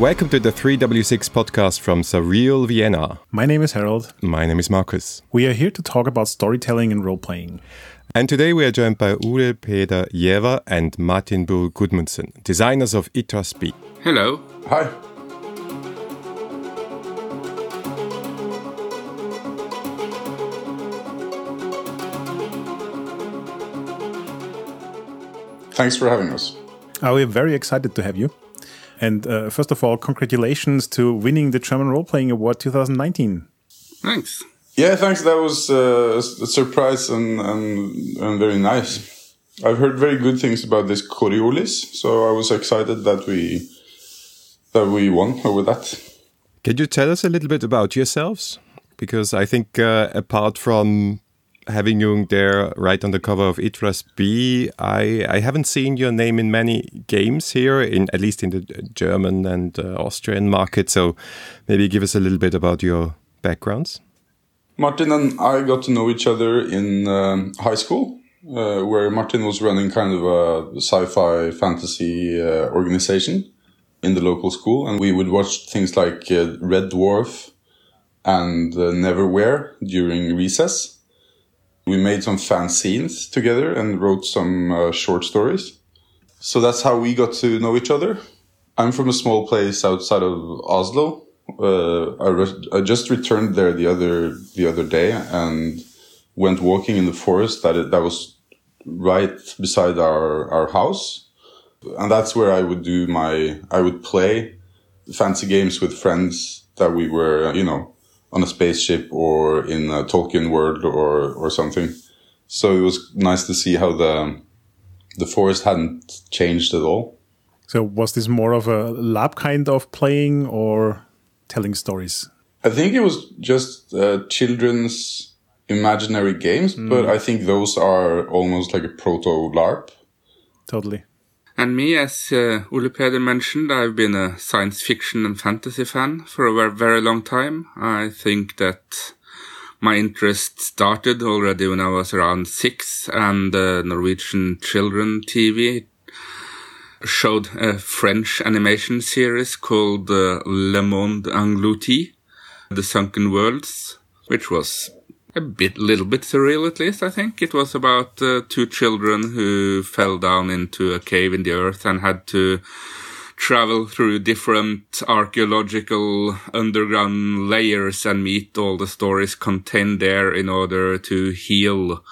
Welcome to the 3W6 podcast from Surreal Vienna. My name is Harold. My name is Marcus. We are here to talk about storytelling and role playing. And today we are joined by Ole Peder Giæver and Martin Bull Gudmundsen, designers of Itras By. Hello. Hi. Thanks for having us. Uh, we're very excited to have you. And uh, first of all, congratulations to winning the German Role Playing Award 2019. Thanks. Yeah, thanks. That was uh, a surprise and, and, and very nice. I've heard very good things about this Coriolis, so I was excited that we that we won over that. Can you tell us a little bit about yourselves? Because I think uh, apart from having you there right on the cover of Itras By. I, I haven't seen your name in many games here, in at least in the German and uh, Austrian market. So maybe give us a little bit about your backgrounds. Martin and I got to know each other in um, high school, uh, where Martin was running kind of a sci-fi fantasy uh, organization in the local school, and we would watch things like uh, Red Dwarf and uh, Neverwhere during recess we made some fanzines together and wrote some uh, short stories. So that's how we got to know each other. I'm from a small place outside of Oslo. Uh, I, re- I, just returned there the other the other day and went walking in the forest that that was right beside our our house, and that's where I would do my I would play fancy games with friends that we were you know on a spaceship or in a Tolkien world or or something. So it was nice to see how the the forest hadn't changed at all. So was this more of a lab kind of playing or telling stories? I think it was just uh, children's imaginary games, mm. but I think those are almost like a proto LARP. Totally. And me, as uh, Peder mentioned, I've been a science fiction and fantasy fan for a very, very long time. I think that my interest started already when I was around six and uh, Norwegian children TV showed a French animation series called uh, Le Monde Englouti, The Sunken Worlds, which was a bit, little bit surreal at least, I think. It was about uh, two children who fell down into a cave in the earth and had to travel through different archaeological underground layers and meet all the stories contained there in order to heal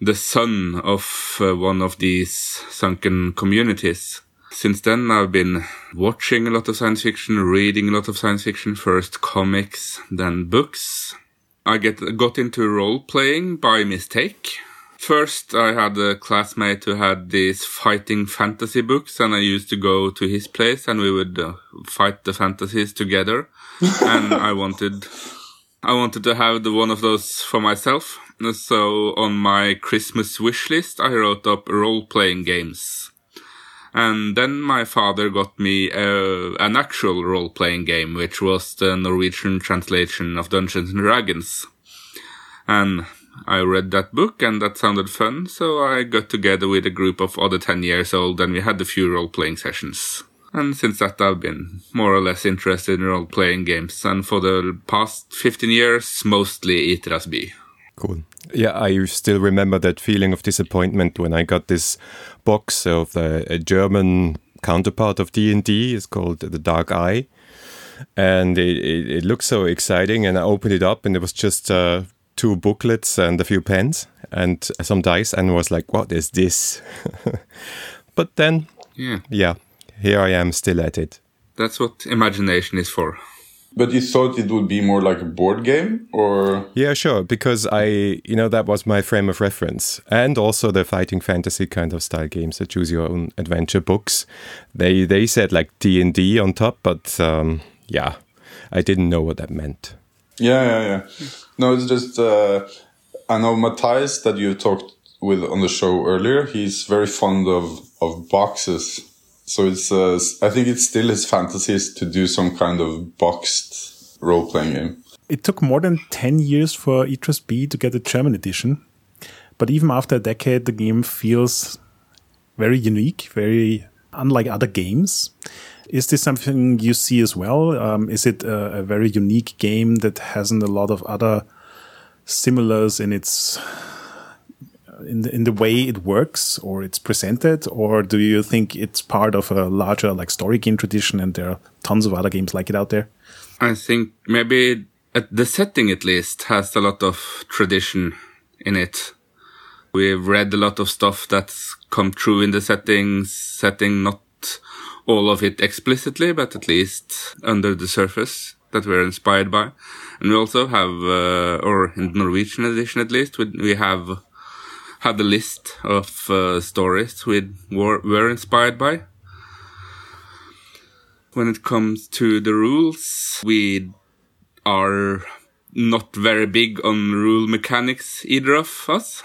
the son of uh, one of these sunken communities. Since then, I've been watching a lot of science fiction, reading a lot of science fiction, first comics, then books, I get got into role playing by mistake. First, I had a classmate who had these fighting fantasy books, and I used to go to his place, and we would uh, fight the fantasies together. and I wanted, I wanted to have the one of those for myself. So on my Christmas wish list, I wrote up role playing games. And then my father got me uh, an actual role playing game, which was the Norwegian translation of Dungeons and Dragons. And I read that book and that sounded fun, so I got together with a group of other 10 years old and we had a few role playing sessions. And since that, I've been more or less interested in role playing games. And for the past 15 years, mostly Itras By. Cool. Yeah, I still remember that feeling of disappointment when I got this box of the a German counterpart of D and D. It's called the Dark Eye, and it, it, it, looked so exciting. And I opened it up, and it was just uh, two booklets and a few pens and some dice, and was like, "What is this?" but then, yeah, yeah, here I am still at it. That's what imagination is for. But you thought it would be more like a board game or? Yeah, sure. Because I, you know, that was my frame of reference. And also the fighting fantasy kind of style games, the choose your own adventure books. They, they said like D and D on top, but um, yeah, I didn't know what that meant. Yeah, yeah, yeah. No, it's just, uh, I know Matthijs that you talked with on the show earlier. He's very fond of, of boxes so it's, uh, I think it's still his fantasies to do some kind of boxed role playing game. It took more than 10 years for Itras By to get a German edition. But even after a decade, the game feels very unique, very unlike other games. Is this something you see as well? Um, is it a, a, very unique game that hasn't a lot of other similars in its in the, in the way it works or it's presented, or do you think it's part of a larger like story game tradition and there are tons of other games like it out there? I think maybe the setting at least has a lot of tradition in it. We've read a lot of stuff that's come true in the settings, setting not all of it explicitly, but at least under the surface that we're inspired by. And we also have, uh, or in Norwegian edition at least, we, we have had a list of uh, stories we were, were inspired by. When it comes to the rules, we are not very big on rule mechanics, either of us.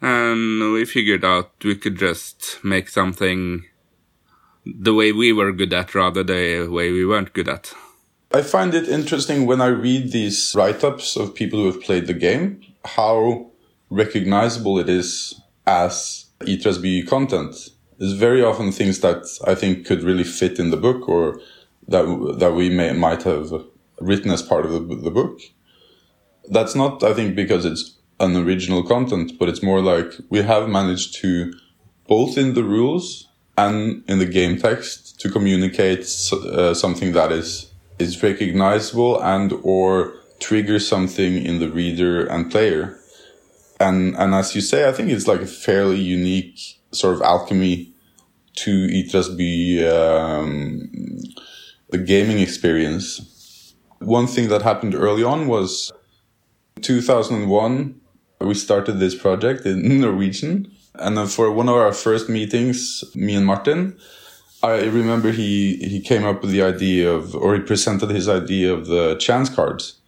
And we figured out we could just make something the way we were good at rather the way we weren't good at. I find it interesting when I read these write ups of people who have played the game, how recognizable it is as Itras By content. It's very often things that I think could really fit in the book or that that we may might have written as part of the, the book. That's not, I think, because it's an original content, but it's more like we have managed to, both in the rules and in the game text, to communicate uh, something that is is recognizable and or trigger something in the reader and player and and as you say, I think it's like a fairly unique sort of alchemy to Itras By um, the gaming experience. One thing that happened early on was 2001. We started this project in Norwegian, and then for one of our first meetings, me and Martin, I remember he he came up with the idea of, or he presented his idea of the chance cards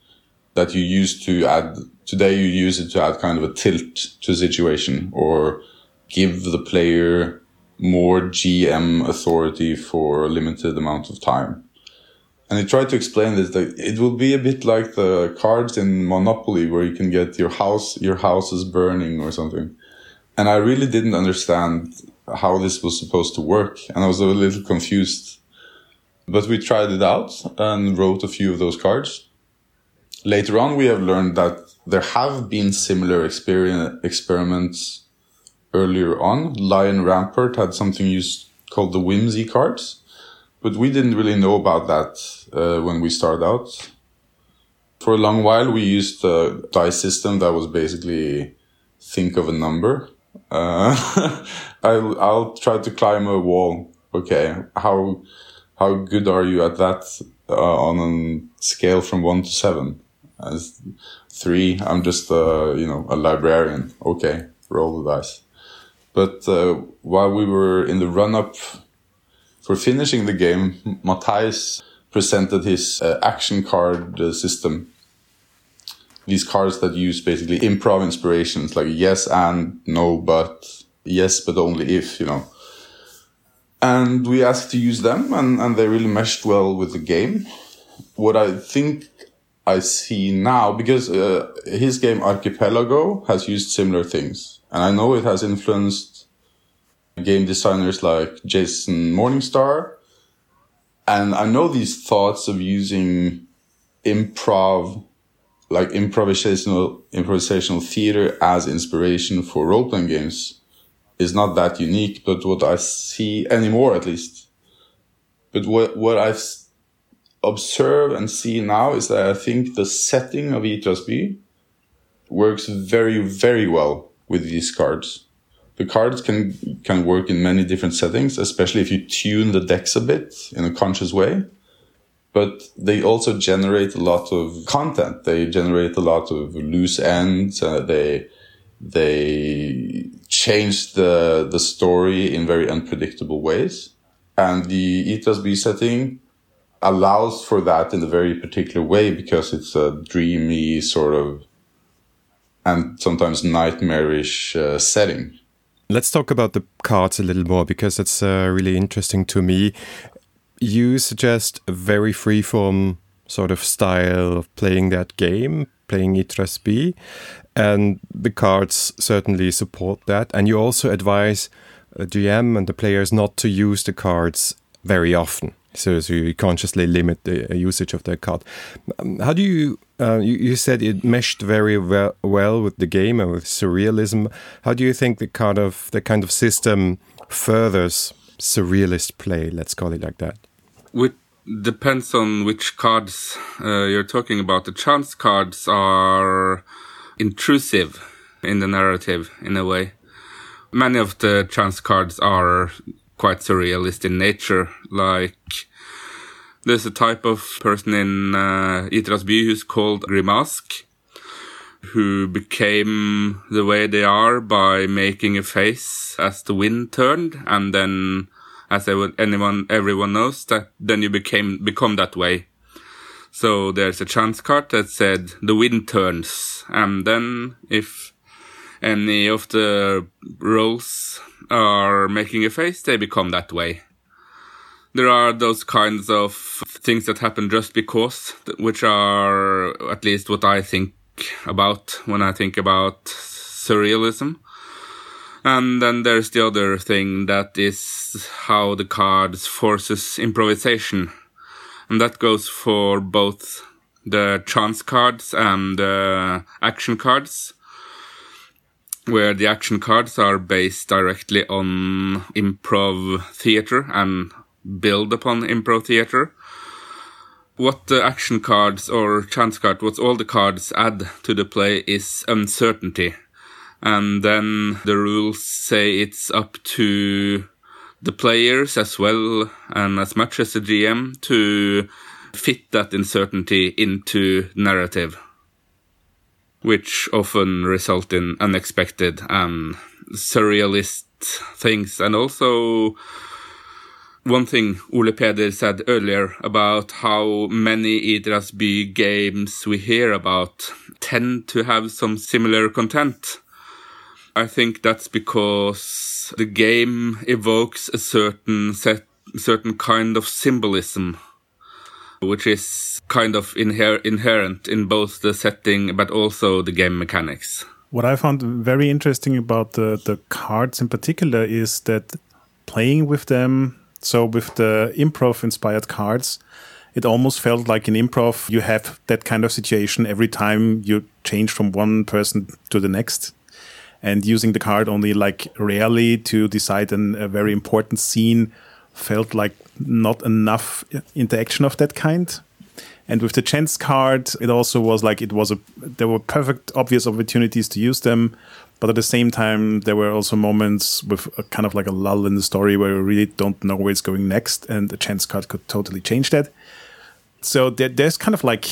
that you use to add today you use it to add kind of a tilt to a situation or give the player more GM authority for a limited amount of time. And he tried to explain this that it will be a bit like the cards in Monopoly where you can get your house, your house is burning or something. And I really didn't understand how this was supposed to work. And I was a little confused. But we tried it out and wrote a few of those cards. Later on, we have learned that there have been similar experiments earlier on. Lion Rampant had something used called the Whimsy cards, but we didn't really know about that uh, when we started out. For a long while, we used a dice system that was basically think of a number. Uh, I'll, I'll try to climb a wall. Okay, how how good are you at that uh, on a scale from one to seven? As three, I'm just uh, you know a librarian. Okay, roll the dice. But uh, while we were in the run up for finishing the game, Matthijs presented his uh, action card uh, system. These cards that use basically improv inspirations like yes and no but yes but only if you know and we asked to use them and, and they really meshed well with the game what i think I see now because uh, his game Archipelago has used similar things, and I know it has influenced game designers like Jason Morningstar, and I know these thoughts of using improv, like improvisational improvisational theater as inspiration for role playing games, is not that unique. But what I see anymore, at least, but what what I've observe and see now is that I think the setting of Itras By works very, very well with these cards. The cards can, can work in many different settings, especially if you tune the decks a bit in a conscious way. But they also generate a lot of content. They generate a lot of loose ends. Uh, they, they change the, the story in very unpredictable ways. And the Itras By setting allows for that in a very particular way because it's a dreamy sort of and sometimes nightmarish uh, setting. Let's talk about the cards a little more because it's uh, really interesting to me. You suggest a very freeform sort of style of playing that game, playing Itras By, and the cards certainly support that. And you also advise a GM and the players not to use the cards very often. So, so you consciously limit the uh, usage of the card. Um, how do you, uh, you, you? said it meshed very well, well with the game and with surrealism. How do you think the kind of the kind of system furthers surrealist play? Let's call it like that. It depends on which cards uh, you're talking about. The chance cards are intrusive in the narrative in a way. Many of the chance cards are quite surrealist in nature. Like there's a type of person in uh, Itras By who's called Grimask, who became the way they are by making a face as the wind turned, and then, as anyone, everyone knows, that then you became become that way. So there's a chance card that said the wind turns, and then if any of the rolls are making a face, they become that way. There are those kinds of things that happen just because, which are at least what I think about when I think about surrealism. And then there's the other thing that is how the cards forces improvisation. And that goes for both the chance cards and the action cards where the action cards are based directly on improv theater and build upon improv theater. What the action cards or chance card, what all the cards add to the play is uncertainty. And then the rules say it's up to the players as well and as much as the GM to fit that uncertainty into narrative which often result in unexpected and surrealist things. And also, one thing Ole Peder said earlier about how many Itras By games we hear about tend to have some similar content. I think that's because the game evokes a certain set, certain kind of symbolism which is kind of inher inherent in both the setting but also the game mechanics. What I found very interesting about the, the cards in particular is that playing with them, so with the improv inspired cards, it almost felt like in improv you have that kind of situation every time you change from one person to the next and using the card only like rarely to decide an, a very important scene felt like not enough interaction of that kind. And with the chance card, it also was like it was a there were perfect obvious opportunities to use them, but at the same time there were also moments with a kind of like a lull in the story where you really don't know where it's going next, and the chance card could totally change that. So there, there's kind of like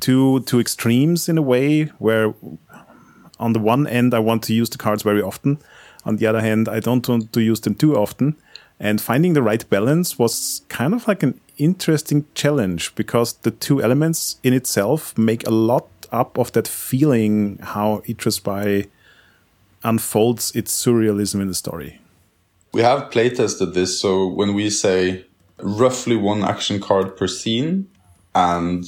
two two extremes in a way where on the one end I want to use the cards very often, on the other hand I don't want to use them too often. And finding the right balance was kind of like an interesting challenge because the two elements in itself make a lot up of that feeling how Itras By unfolds its surrealism in the story. We have playtested this, so when we say roughly one action card per scene and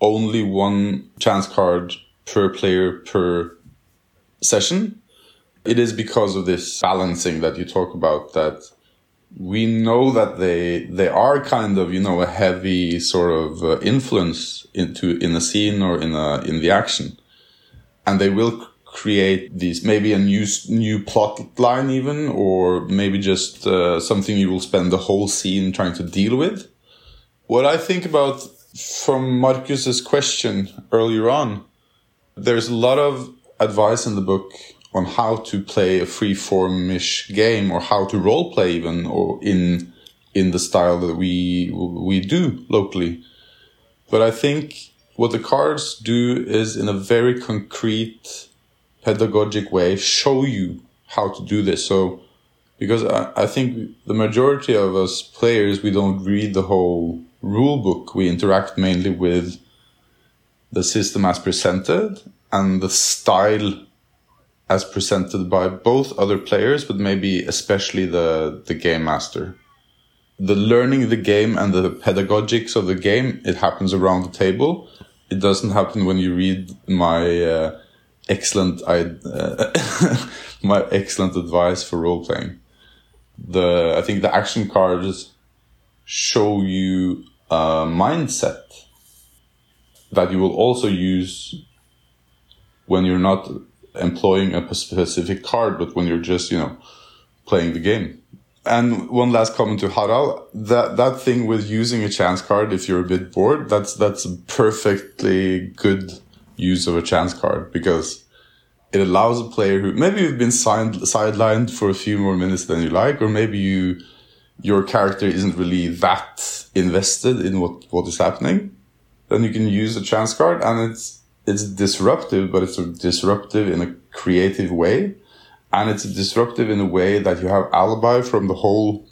only one chance card per player per session, it is because of this balancing that you talk about that we know that they they are kind of you know a heavy sort of uh, influence into in a scene or in a in the action, and they will create these maybe a new new plot line even or maybe just uh, something you will spend the whole scene trying to deal with. What I think about from Marcus's question earlier on, there's a lot of advice in the book on how to play a free form-ish game or how to role play even or in in the style that we we do locally. But I think what the cards do is in a very concrete pedagogic way show you how to do this. So because I, I think the majority of us players we don't read the whole rule book. We interact mainly with the system as presented and the style as presented by both other players, but maybe especially the, the game master. The learning the game and the pedagogics of the game, it happens around the table. It doesn't happen when you read my uh, excellent uh, my excellent advice for role playing. the I think the action cards show you a mindset that you will also use when you're not employing a specific card, but when you're just you know playing the game. And one last comment to Harald, that, that thing with using a chance card if you're a bit bored, that's, that's perfectly good use of a chance card because it allows a player who maybe you've been signed, sidelined for a few more minutes than you like, or maybe you, your character isn't really that invested in what, what is happening. Then you can use a chance card and it's, it's disruptive, but it's disruptive in a creative way and it's disruptive in a way that you have alibi from the whole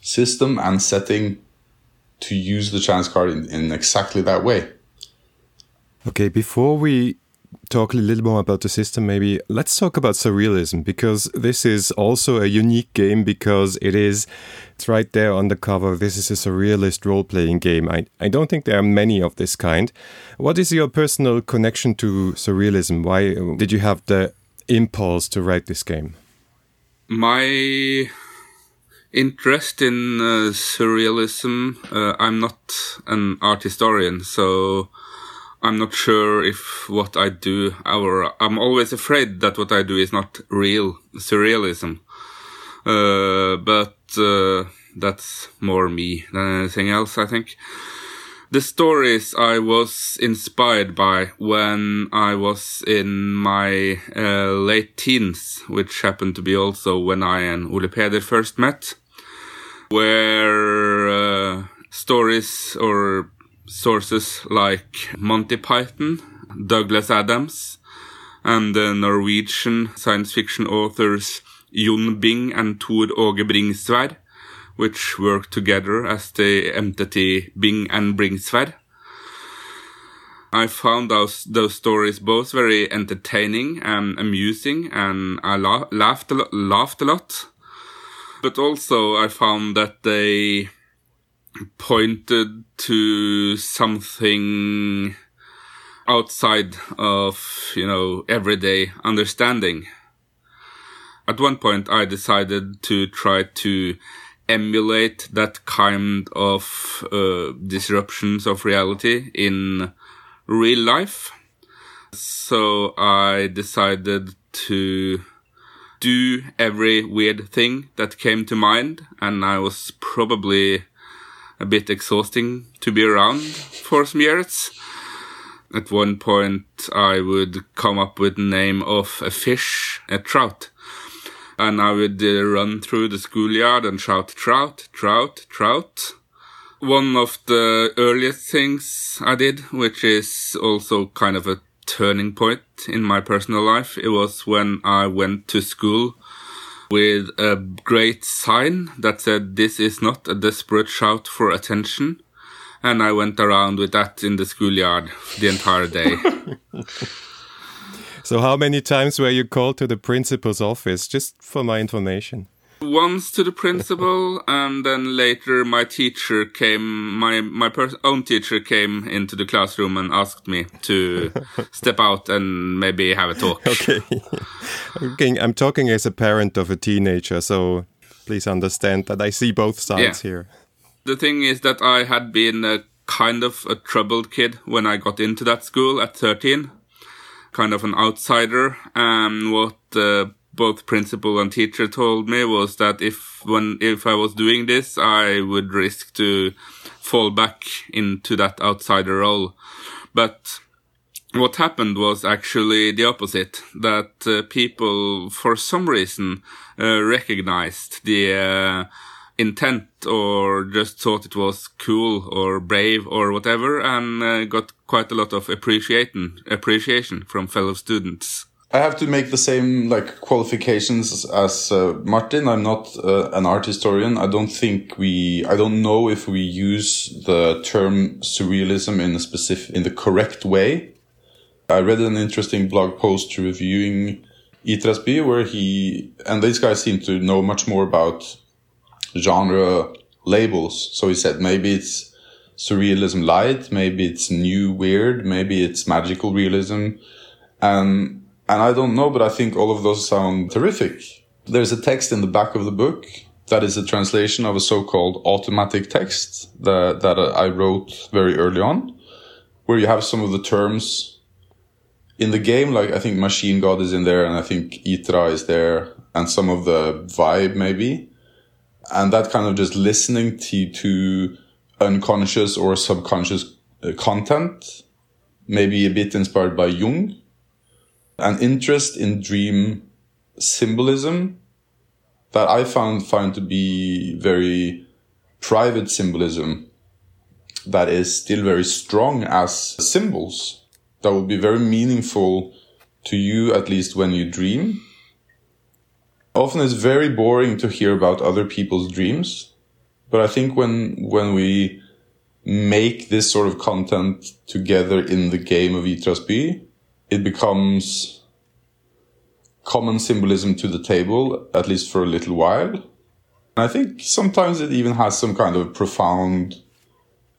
system and setting to use the chance card in, in exactly that way. Okay, before we talk a little more about the system, maybe let's talk about surrealism because this is also a unique game because it is it's right there on the cover. This is a surrealist role playing game. I, I don't think there are many of this kind. What is your personal connection to surrealism? Why did you have the impulse to write this game? My interest in uh, surrealism, uh, I'm not an art historian, so I'm not sure if what I do, or I'm always afraid that what I do is not real surrealism. Uh, but uh, that's more me than anything else, I think the stories I was inspired by when I was in my uh, late teens, which happened to be also when I and Ole Peder first met, were uh, stories or sources like Monty Python, Douglas Adams, and the Norwegian science fiction authors Jon Bing and Tor Åge Bringsværd which work together as the entity Bing and Bringsværd. I found those those stories both very entertaining and amusing, and I la laughed a lot, laughed a lot. But also, I found that they pointed to something outside of you know everyday understanding. At one point, I decided to try to emulate that kind of uh, disruptions of reality in real life. So I decided to do every weird thing that came to mind, and I was probably a bit exhausting to be around for some years. At one point, I would come up with the name of a fish, a trout and I would uh, run through the schoolyard and shout trout, trout, trout. One of the earliest things I did, which is also kind of a turning point in my personal life, it was when I went to school with a great sign that said, this is not a desperate shout for attention. And I went around with that in the schoolyard the entire day. So, how many times were you called to the principal's office, just for my information? Once to the principal, and then later my teacher came, my my own teacher came into the classroom and asked me to step out and maybe have a talk. Okay. okay, I'm talking as a parent of a teenager, so please understand that I see both sides yeah. here. The thing is that I had been a kind of a troubled kid when I got into that school at 13 kind of an outsider. And what uh, both principal and teacher told me was that if when if I was doing this, I would risk to fall back into that outsider role. But what happened was actually the opposite. That uh, people, for some reason, uh, recognized the uh, intent or just thought it was cool or brave or whatever and uh, got quite a lot of appreciation appreciation from fellow students I have to make the same like qualifications as uh, Martin. I'm not uh, an art historian. I don't think we. I don't know if we use the term surrealism in a specific in the correct way. I read an interesting blog post reviewing Itras By where he and these guys seem to know much more about genre labels. So he said maybe it's surrealism light, maybe it's new weird, maybe it's magical realism. And and I don't know, but I think all of those sound terrific. There's a text in the back of the book that is a translation of a so-called automatic text that, that I wrote very early on, where you have some of the terms in the game, like I think Machine God is in there and I think Itra is there and some of the vibe maybe. And that kind of just listening to, to unconscious or subconscious uh, content, maybe a bit inspired by Jung, an interest in dream symbolism that I found found to be very private symbolism that is still very strong as symbols that will be very meaningful to you at least when you dream. Often it's very boring to hear about other people's dreams, but I think when when we make this sort of content together in the game of Itras By, it becomes common symbolism to the table, at least for a little while. And I think sometimes it even has some kind of profound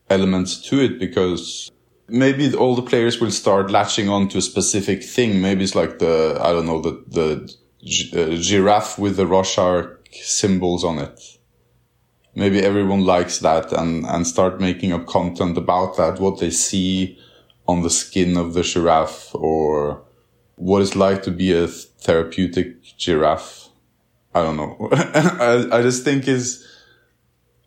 elements to it because maybe all the players will start latching on to a specific thing. Maybe it's like the, I don't know, the, the uh, giraffe with the Rorschach symbols on it. Maybe everyone likes that and, and start making up content about that, what they see on the skin of the giraffe or what it's like to be a therapeutic giraffe. I don't know. I, I just think is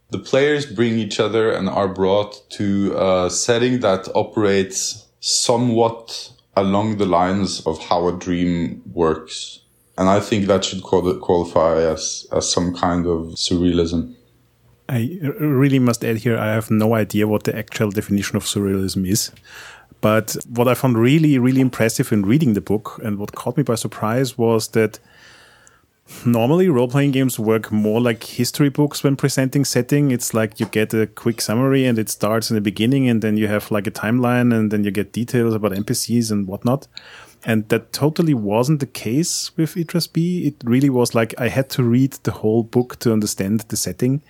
the players bring each other and are brought to a setting that operates somewhat along the lines of how a dream works. And I think that should qualify as, as some kind of surrealism. I really must add here, I have no idea what the actual definition of surrealism is. But what I found really, really impressive in reading the book and what caught me by surprise was that normally role playing games work more like history books when presenting setting. It's like you get a quick summary and it starts in the beginning and then you have like a timeline and then you get details about NPCs and whatnot. And that totally wasn't the case with Itras By. It really was like I had to read the whole book to understand the setting.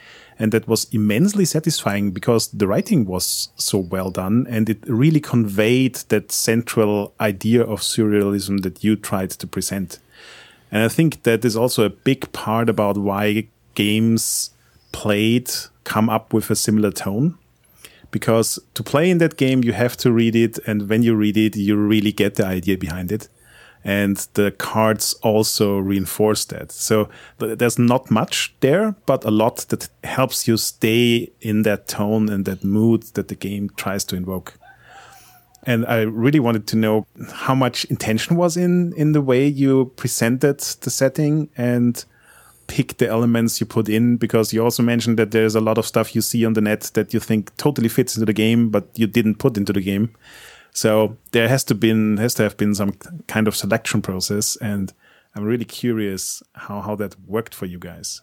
And that was immensely satisfying because the writing was so well done and it really conveyed that central idea of surrealism that you tried to present. And I think that is also a big part about why games played come up with a similar tone. Because to play in that game, you have to read it. And when you read it, you really get the idea behind it and the cards also reinforce that. So there's not much there, but a lot that helps you stay in that tone and that mood that the game tries to invoke. And I really wanted to know how much intention was in in the way you presented the setting and pick the elements you put in because you also mentioned that there's a lot of stuff you see on the net that you think totally fits into the game but you didn't put into the game so there has to been has to have been some kind of selection process, and I'm really curious how how that worked for you guys.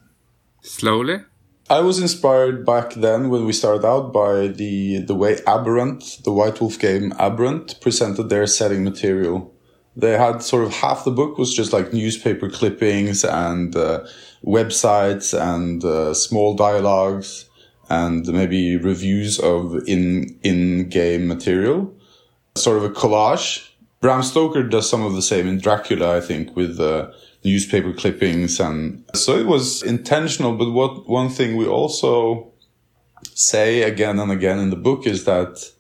Slowly. I was inspired back then when we started out by the the way Aberrant, the White Wolf game Aberrant, presented their setting material. They had sort of half the book was just like newspaper clippings and uh, websites and uh, small dialogues and maybe reviews of in in game material sort of a collage. Bram Stoker does some of the same in Dracula, I think, with newspaper clippings, and so it was intentional. But what one thing we also say again and again in the book is that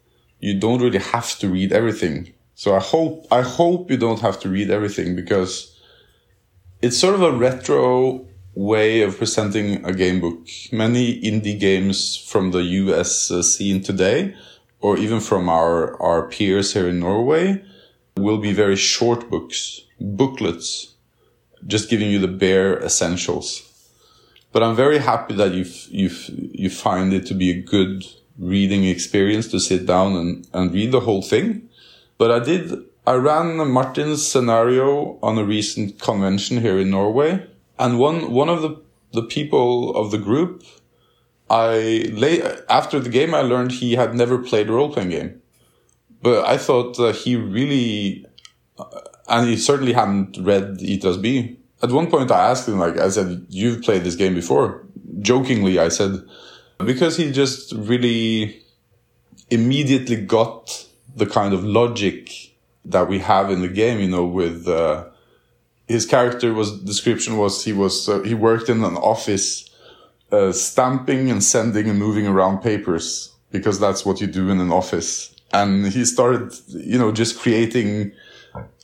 you don't really have to read everything. So I hope I hope you don't have to read everything because it's sort of a retro way of presenting a game book. Many indie games from the US uh, scene today or even from our, our peers here in Norway will be very short books, booklets, just giving you the bare essentials. But I'm very happy that you you you find it to be a good reading experience to sit down and, and read the whole thing. But I did, I ran Martin's scenario on a recent convention here in Norway. And one, one of the, the people of the group I lay after the game, I learned he had never played a role playing game, but I thought uh, he really, uh, and he certainly hadn't read Itras By. At one point, I asked him, like, I said, "You've played this game before?" Jokingly, I said, because he just really immediately got the kind of logic that we have in the game. You know, with uh, his character was description was he was uh, he worked in an office uh, stamping and sending and moving around papers because that's what you do in an office. And he started, you know, just creating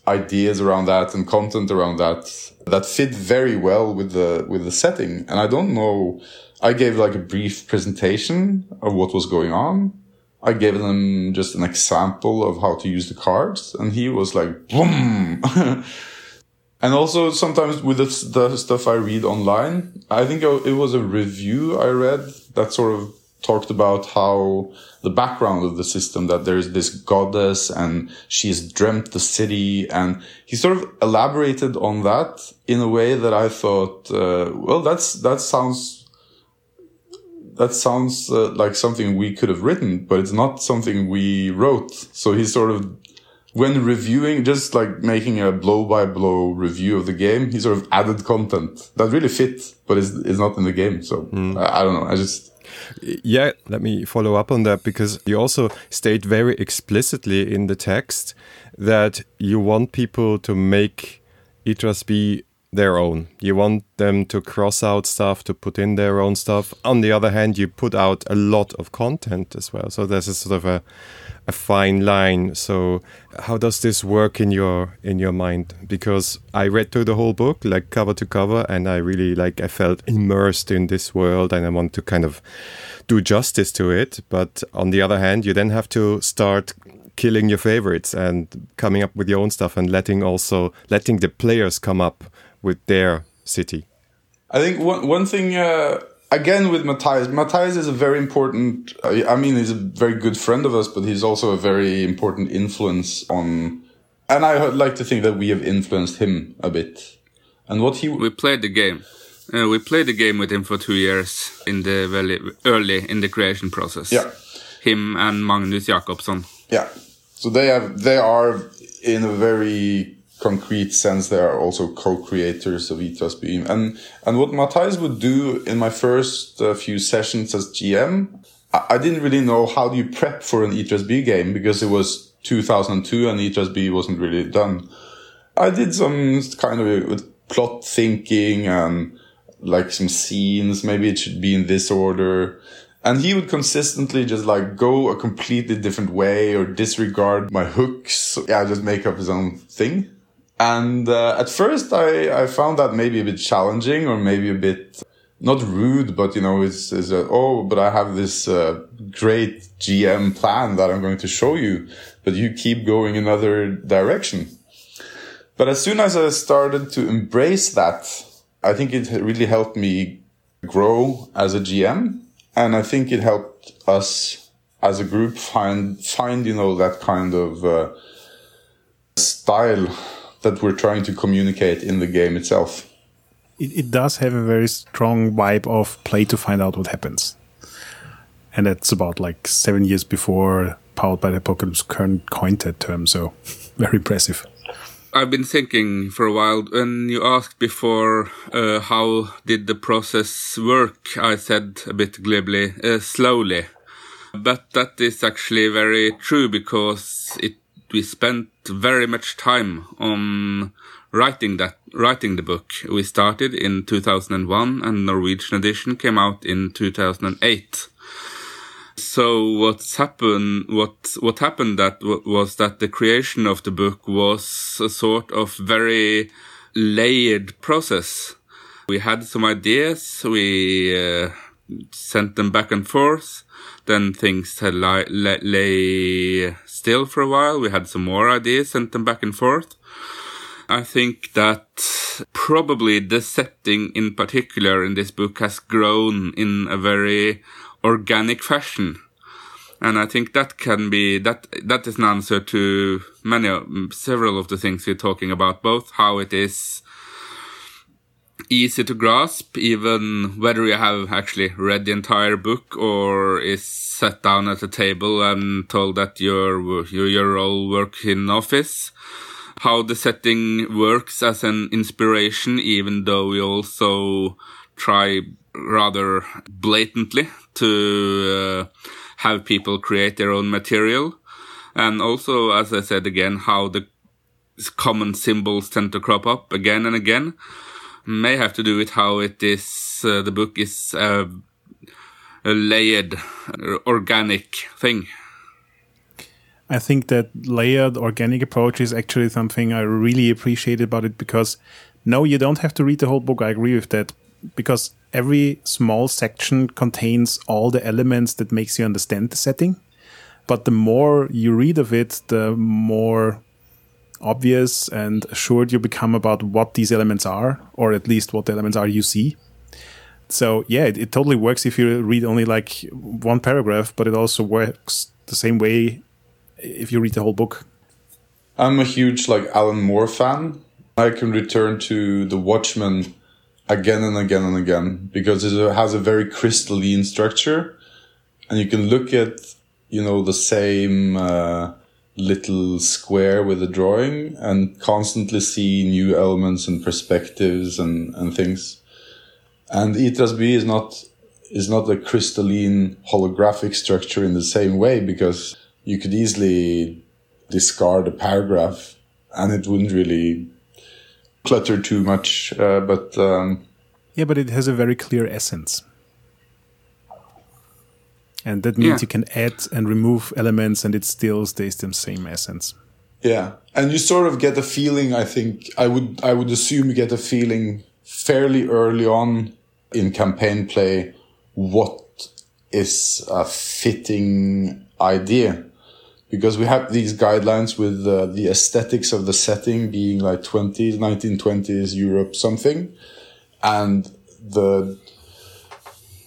ideas around that and content around that that fit very well with the with the setting. And I don't know. I gave like a brief presentation of what was going on. I gave them just an example of how to use the cards, and he was like, boom. and also sometimes with the, the stuff I read online, I think it was a review I read that sort of talked about how the background of the system that there's this goddess and she's dreamt the city and he sort of elaborated on that in a way that I thought, uh, well, that's, that sounds, that sounds uh, like something we could have written, but it's not something we wrote. So he sort of, when reviewing, just like making a blow by blow review of the game, he sort of added content that really fit, but it's, it's not in the game. So mm. I, I don't know. I just, yeah, let me follow up on that because you also state very explicitly in the text that you want people to make Itras By their own. You want them to cross out stuff, to put in their own stuff. On the other hand, you put out a lot of content as well. So there's a sort of a a fine line. So how does this work in your in your mind? Because I read through the whole book like cover to cover, and I really like I felt immersed in this world, and I want to kind of do justice to it. But on the other hand, you then have to start killing your favorites and coming up with your own stuff and letting also letting the players come up with their city. I think one one thing. Uh again with Matthijs, Matthijs is a very important. I mean, he's a very good friend of us, but he's also a very important influence on. And I would like to think that we have influenced him a bit. And what he we played the game. Uh, we played the game with him for two years in the very early in the creation process. Yeah, him and Magnus Jakobsson. Yeah, so they have they are in a very concrete sense, they are also co-creators of Itras By. And, and what Matthijs would do in my first uh, few sessions as GM, I, I, didn't really know how do you prep for an Itras By game because it was 2002 and Itras By wasn't really done. I did some kind of plot thinking and like some scenes. Maybe it should be in this order. And he would consistently just like go a completely different way or disregard my hooks. Yeah, just make up his own thing. And uh, at first, I, I found that maybe a bit challenging or maybe a bit not rude, but you know, it's, it's a, oh, but I have this uh, great GM plan that I'm going to show you, but you keep going another direction. But as soon as I started to embrace that, I think it really helped me grow as a GM. And I think it helped us as a group find, find, you know, that kind of uh, style that we're trying to communicate in the game itself. It, it does have a very strong vibe of play to find out what happens. And that's about like seven years before Powered by the Apocalypse current coined that term, so very impressive. I've been thinking for a while. When you asked before uh, how did the process work, I said a bit glibly, uh, slowly. But that is actually very true because it we spent very much time on writing that writing the book. We started in 2001 and Norwegian edition came out in 2008. So what's happened what what happened that was that the creation of the book was a sort of very layered process. We had some ideas, we uh, sent them back and forth then things had lay, lay still for a while. We had some more ideas, sent them back and forth. I think that probably the setting in particular in this book has grown in a very organic fashion. And I think that can be, that, that is an answer to many, several of the things we're talking about, both how it is easy to grasp, even whether you have actually read the entire book or is sat down at a table and told that your your, your role work in office. How the setting works as an inspiration, even though we also try rather blatantly to uh, have people create their own material. And also, as I said again, how the common symbols tend to crop up again and again may have to do with how it is. Uh, the book is uh, a layered, organic thing. I think that layered organic approach is actually something I really appreciate about it because no, you don't have to read the whole book. I agree with that because every small section contains all the elements that makes you understand the setting. But the more you read of it, the more obvious and assured you become about what these elements are, or at least what the elements are you see. So yeah, it, it totally works if you read only like one paragraph, but it also works the same way if you read the whole book. I'm a huge like Alan Moore fan. I can return to The Watchmen again and again and again because it has a very crystalline structure, and you can look at you know the same uh, little square with a drawing and constantly see new elements and perspectives and and things. And Itras By is not is not a crystalline holographic structure in the same way because you could easily discard a paragraph and it wouldn't really clutter too much. Uh, but um, yeah, but it has a very clear essence. And that means yeah. you can add and remove elements and it still stays the same essence. Yeah. And you sort of get a feeling, I think, I would, I would assume you get a feeling fairly early on in campaign play what is a fitting idea because we have these guidelines with uh, the aesthetics of the setting being like 20s 1920s europe something and the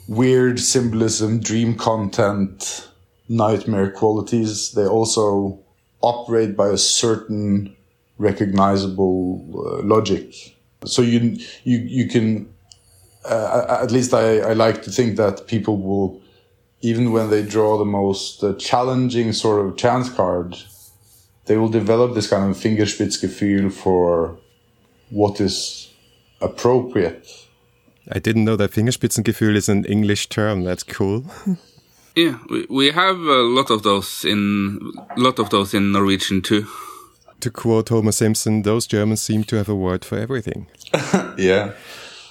weird symbolism dream content nightmare qualities they also operate by a certain recognizable uh, logic so you you you can uh, at least I, I like to think that people will even when they draw the most uh, challenging sort of chance card, they will develop this kind of Fingerspitzengefühl for what is appropriate. I didn't know that Fingerspitzengefühl is an English term. That's cool. yeah, we, we have a lot of those in lot of those in Norwegian too. To quote Homer Simpson, those Germans seem to have a word for everything. yeah.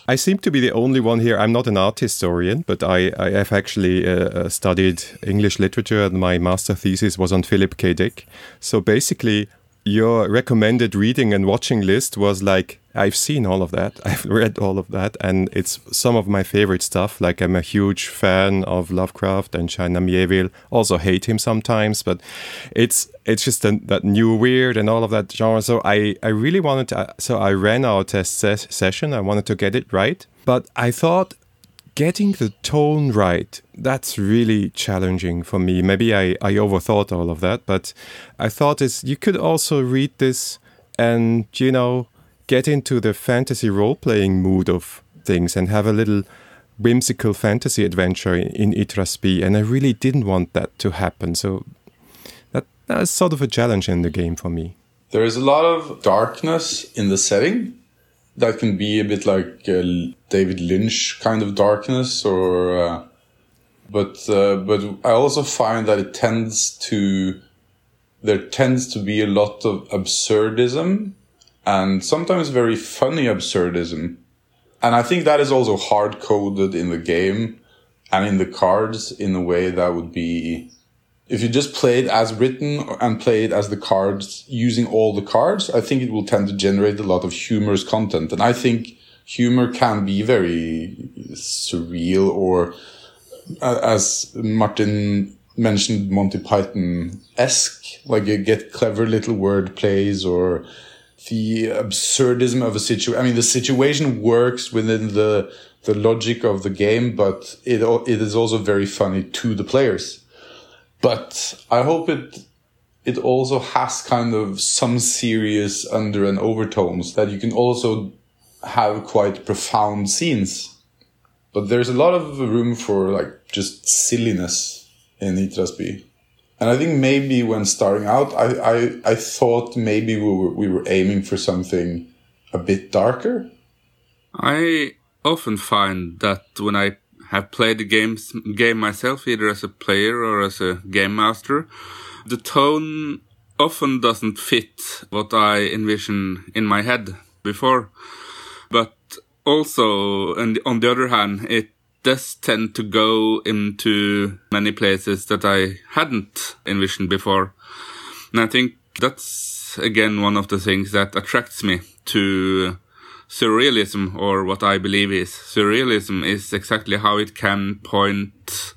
I seem to be the only one here. I'm not an art historian, but I, I have actually uh, uh, studied English literature, and my master thesis was on Philip K. Dick. So basically, your recommended reading and watching list was like I've seen all of that. I've read all of that, and it's some of my favorite stuff. Like I'm a huge fan of Lovecraft and China Miéville. Also hate him sometimes, but it's it's just a, that new weird and all of that genre. So I I really wanted to. So I ran our test ses session. I wanted to get it right, but I thought getting the tone right that's really challenging for me maybe I, I overthought all of that but i thought is you could also read this and you know get into the fantasy role-playing mood of things and have a little whimsical fantasy adventure in, Itras By and i really didn't want that to happen. So that that's sort of a challenge in the game for me. There is a lot of darkness in the setting. That can be a bit like uh, David Lynch kind of darkness, or uh, but uh, but I also find that it tends to there tends to be a lot of absurdism and sometimes very funny absurdism, and I think that is also hard coded in the game and in the cards in a way that would be if you just play it as written and play it as the cards using all the cards, I think it will tend to generate a lot of humorous content. And I think humor can be very surreal or, uh, as Martin mentioned, Monty Python esque. Like you get clever little word plays or the absurdism of a situation. I mean, the situation works within the the logic of the game, but it it is also very funny to the players but I hope it it also has kind of some serious under and overtones that you can also have quite profound scenes. But there's a lot of room for like just silliness in Itras By. And I think maybe when starting out, I, I, I thought maybe we were, we were aiming for something a bit darker. I often find that when I have played the games game myself, either as a player or as a game master. The tone often doesn't fit what I envision in my head before, but also, and on the other hand, it does tend to go into many places that I hadn't envisioned before. And I think that's again one of the things that attracts me to surrealism or what I believe is surrealism is exactly how it can point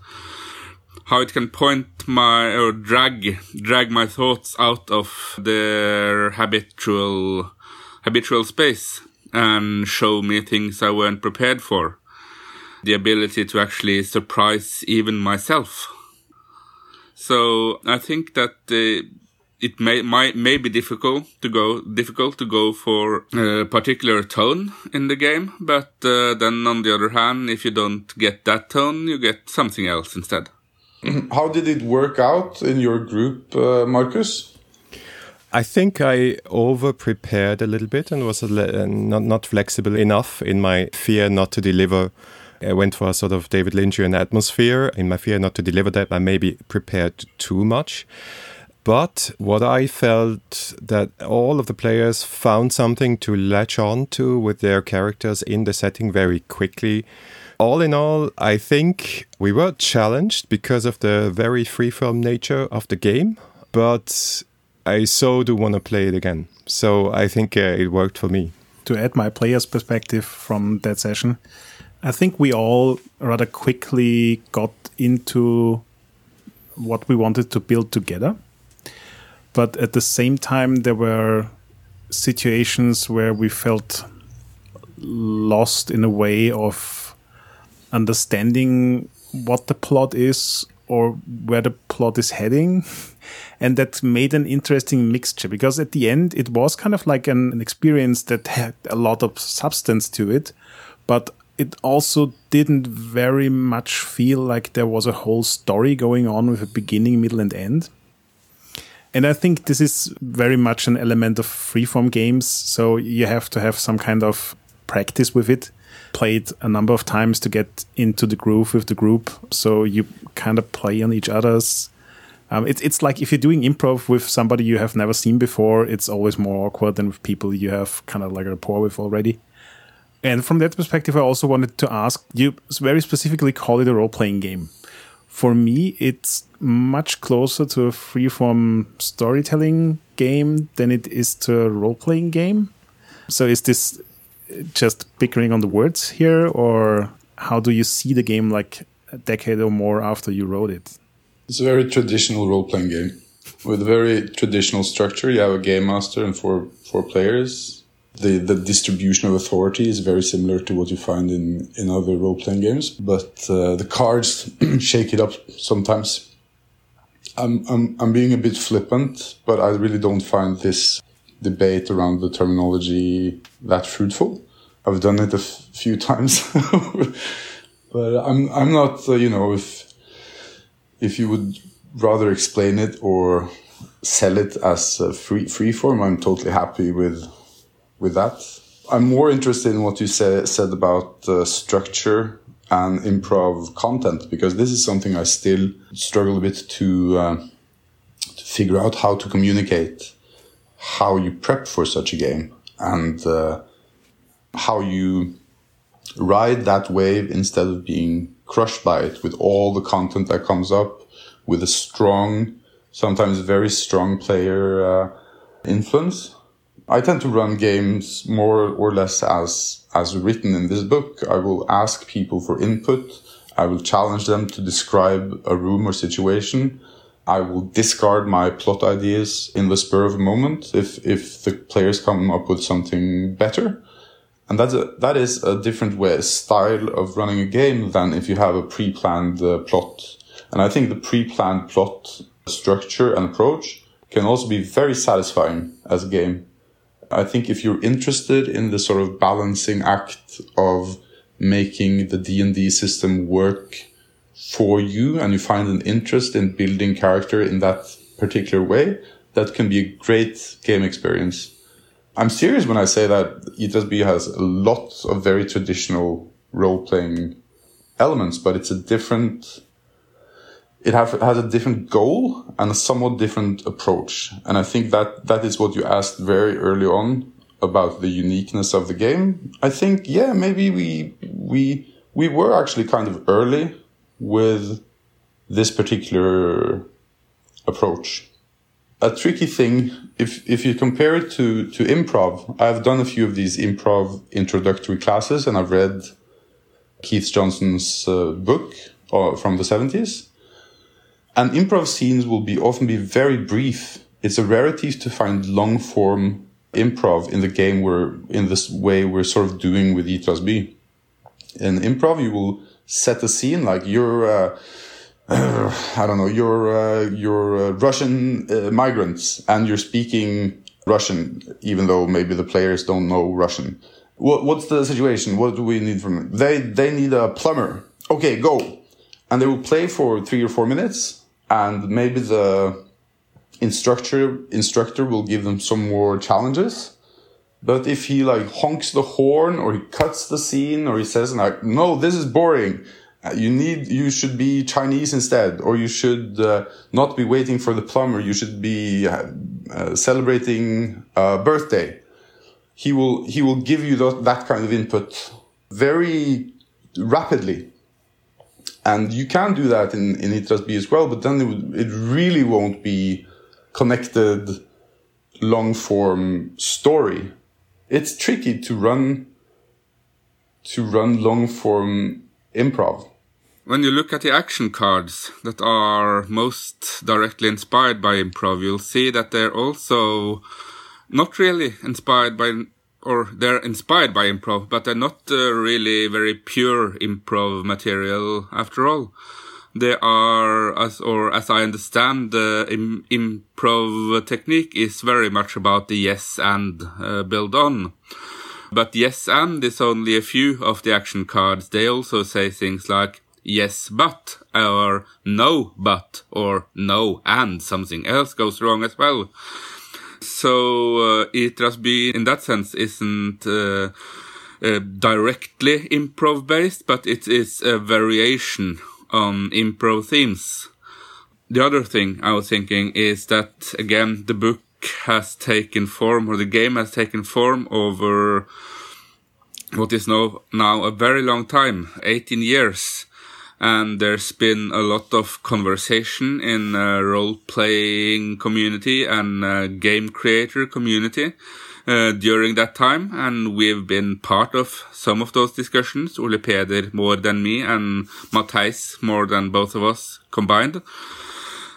how it can point my or drag drag my thoughts out of their habitual habitual space and show me things I weren't prepared for. The ability to actually surprise even myself. So I think that uh, it may, might, may be difficult to go, difficult to go for a particular tone in the game. But uh, then on the other hand, if you don't get that tone, you get something else instead. How did it work out in your group, uh, Marcus? I think I over prepared a little bit and was not, not flexible enough in my fear not to deliver. I went for a sort of David Lynchian atmosphere. In my fear not to deliver that, I maybe prepared too much. But what I felt that all of the players found something to latch on to with their characters in the setting very quickly. All in all, I think we were challenged because of the very freeform nature of the game, but I so do want to play it again. So I think uh, it worked for me. To add my player's perspective from that session, I think we all rather quickly got into what we wanted to build together. But at the same time there were situations where we felt lost in a way of understanding what the plot is or where the plot is heading. And that made an interesting mixture because at the end it was kind of like an, an experience that had a lot of substance to it but it also didn't very much feel like there was a whole story going on with a beginning middle and end and I think this is very much an element of freeform games. So you have to have some kind of practice with it, play it a number of times to get into the groove with the group. So you kind of play on each other's. Um, it's it's like if you're doing improv with somebody you have never seen before, it's always more awkward than with people you have kind of like a rapport with already. And from that perspective, I also wanted to ask you very specifically call it a role playing game for me, it's much closer to a freeform storytelling game than it is to a role playing game. So, is this just bickering on the words here, or how do you see the game like a decade or more after you wrote it? It's a very traditional role playing game with a very traditional structure. You have a game master and four four players the, the distribution of authority is very similar to what you find in, in other role playing games, but uh, the cards shake it up sometimes. I'm, I'm, I'm being a bit flippant, but I really don't find this debate around the terminology that fruitful. I've done it a f- few times, but I'm, I'm not, uh, you know, if, if you would rather explain it or sell it as free, free form, I'm totally happy with with that. I'm more interested in what you say, said about uh, structure and improv content because this is something I still struggle a bit to, uh, to figure out how to communicate how you prep for such a game and uh, how you ride that wave instead of being crushed by it with all the content that comes up with a strong, sometimes very strong player uh, influence I tend to run games more or less as, as written in this book. I will ask people for input. I will challenge them to describe a room or situation. I will discard my plot ideas in the spur of a moment if, if the players come up with something better. And that's a, that is a different way, style of running a game than if you have a pre-planned uh, plot. And I think the pre-planned plot structure and approach can also be very satisfying as a game. I think if you're interested in the sort of balancing act of making the D&D system work for you and you find an interest in building character in that particular way, that can be a great game experience. I'm serious when I say that ETSB has a lot of very traditional role playing elements, but it's a different it have, has a different goal and a somewhat different approach. And I think that that is what you asked very early on about the uniqueness of the game. I think, yeah, maybe we, we, we were actually kind of early with this particular approach. A tricky thing, if, if you compare it to, to improv, I've done a few of these improv introductory classes and I've read Keith Johnstone's uh, book uh, from the 70s. And improv scenes will be often be very brief. It's a rarity to find long form improv in the game we're in this way we're sort of doing with E plus B. In improv, you will set a scene like you're, uh, uh, I don't know, you're, uh, you're uh, Russian uh, migrants and you're speaking Russian, even though maybe the players don't know Russian. What, what's the situation? What do we need from them? They, they need a plumber. Okay, go. And they will play for three or four minutes and maybe the instructor, instructor will give them some more challenges but if he like honks the horn or he cuts the scene or he says like, no, this is boring. Uh, you need, you should be Chinese instead, or you should uh, not be waiting for the plumber. You should be uh, uh celebrating a birthday. He will, he will give you that, that kind of input very rapidly. And you can do that in, in Itras By as well, but then it, would, it really won't be connected long form story it's tricky to run to run long form improv. When you look at the action cards that are most directly inspired by improv, you'll see that they're also not really inspired by, or they're inspired by improv, but they're not uh, really very pure improv material after all. They are, as or as I understand, the Im improv technique is very much about the yes and uh, build on. But yes and is only a few of the action cards. They also say things like yes but or no but or no and something else goes wrong as well. So uh, Itras By in that sense isn't uh, uh, directly improv based, but it is a variation on improv themes. The other thing I was thinking is that again the book has taken form or the game has taken form over what is now now a very long time, 18 years. And there's been a lot of conversation in uh, role playing community and uh, game creator community uh, during that time, and we've been part of some of those discussions. Ole Peder more than me, and Matthijs more than both of us combined.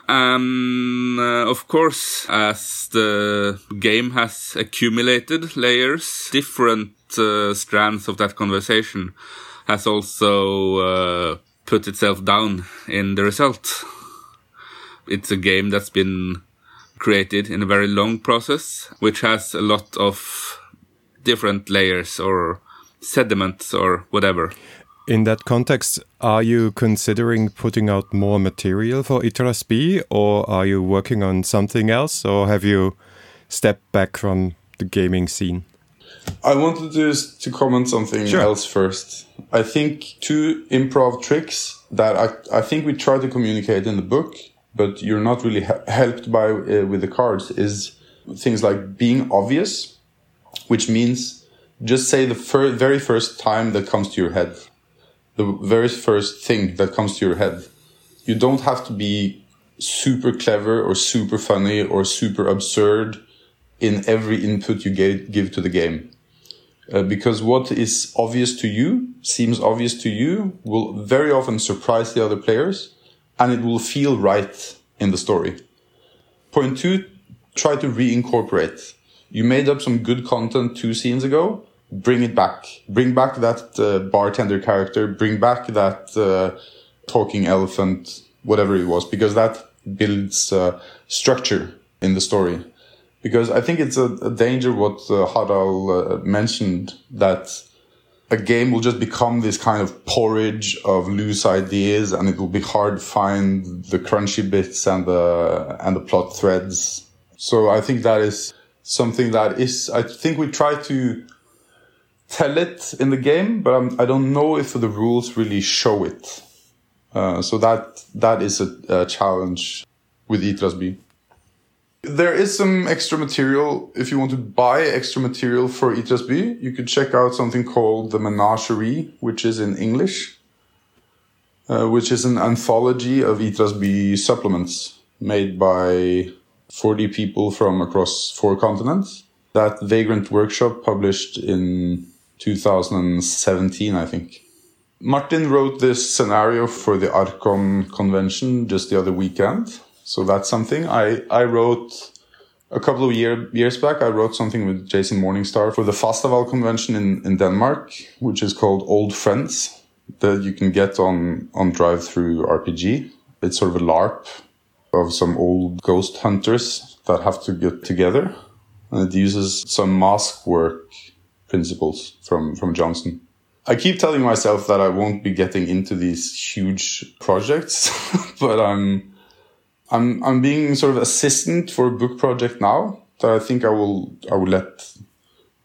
And uh, of course, as the game has accumulated layers, different uh, strands of that conversation has also uh, put itself down in the result. It's a game that's been created in a very long process, which has a lot of different layers or sediments or whatever. In that context, are you considering putting out more material for Itras By, or are you working on something else, or have you stepped back from the gaming scene? I wanted to to comment something sure. else first. I think two improv tricks that I, I think we try to communicate in the book but you're not really helped by uh, with the cards is things like being obvious, which means just say the fir very first time that comes to your head, the very first thing that comes to your head. You don't have to be super clever or super funny or super absurd in every input you give to the game. Uh, because what is obvious to you, seems obvious to you, will very often surprise the other players and it will feel right in the story. Point two, try to reincorporate. You made up some good content two scenes ago. Bring it back. Bring back that uh, bartender character. Bring back that uh, talking elephant, whatever it was, because that builds uh, structure in the story. Because I think it's a, a danger what uh, uh, mentioned that a game will just become this kind of porridge of loose ideas and it will be hard to find the crunchy bits and the and the plot threads. So i think that is something that is i think we try to tell it in the game but I'm, i do not know if the rules really show it. Uh, so that that is a, a challenge with Itras By There is some extra material. If you want to buy extra material for Itras By, you could check out something called the Menagerie, which is in English, uh, which is an anthology of Itras By supplements made by 40 people from across four continents. That Vagrant Workshop published in 2017, I think. Martin wrote this scenario for the Archon convention just the other weekend so that's something I, I wrote a couple of year, years back. I wrote something with Jason Morningstar for the Fastaval convention in, in Denmark, which is called Old Friends that you can get on, on DriveThruRPG. It's sort of a LARP of some old ghost hunters that have to get together. And it uses some mask work principles from, from Johnstone. I keep telling myself that I won't be getting into these huge projects, but I'm, I'm I'm being sort of assistant for a book project now that I think I will I will let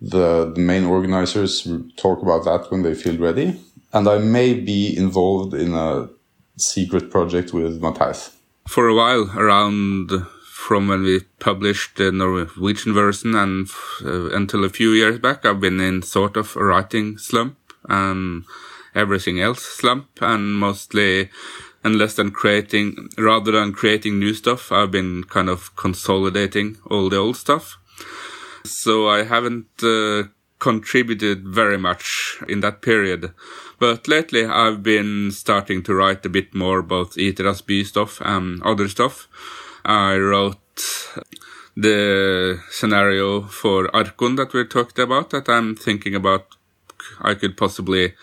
the the main organizers talk about that when they feel ready, and I may be involved in a secret project with Matthijs. For a while, around from when we published the Norwegian version and uh, until a few years back, I've been in sort of a writing slump and everything else slump, and mostly and less than creating, rather than creating new stuff, I've been kind of consolidating all the old stuff. So I haven't uh, contributed very much in that period. But lately I've been starting to write a bit more about Itras By stuff and other stuff. I wrote the scenario for Archon that we talked about that I'm thinking about I could possibly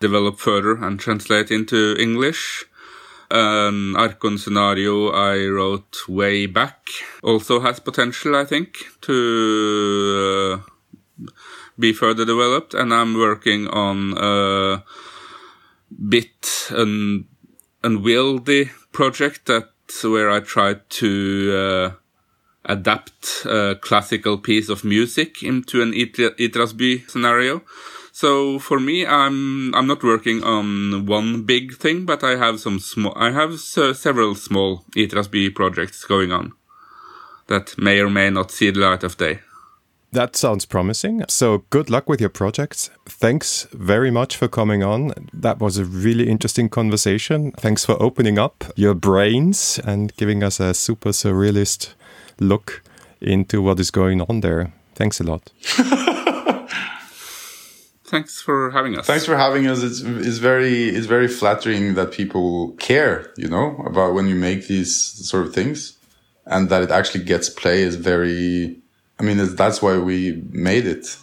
develop further and translate into English an Archon scenario I wrote way back also has potential, I think, to uh, be further developed. And I'm working on a bit an unwieldy project that where I tried to uh, adapt a classical piece of music into an Itras By scenario. So for me, I'm I'm not working on one big thing, but I have some small. I have several small Itras By projects going on that may or may not see the light of day. That sounds promising. So good luck with your projects. Thanks very much for coming on. That was a really interesting conversation. Thanks for opening up your brains and giving us a super surrealist look into what is going on there. Thanks a lot. thanks for having us. Thanks for having us. It's, it's very, it's very flattering that people care, you know, about when you make these sort of things and that it actually gets play is very, I mean, that's why we made it.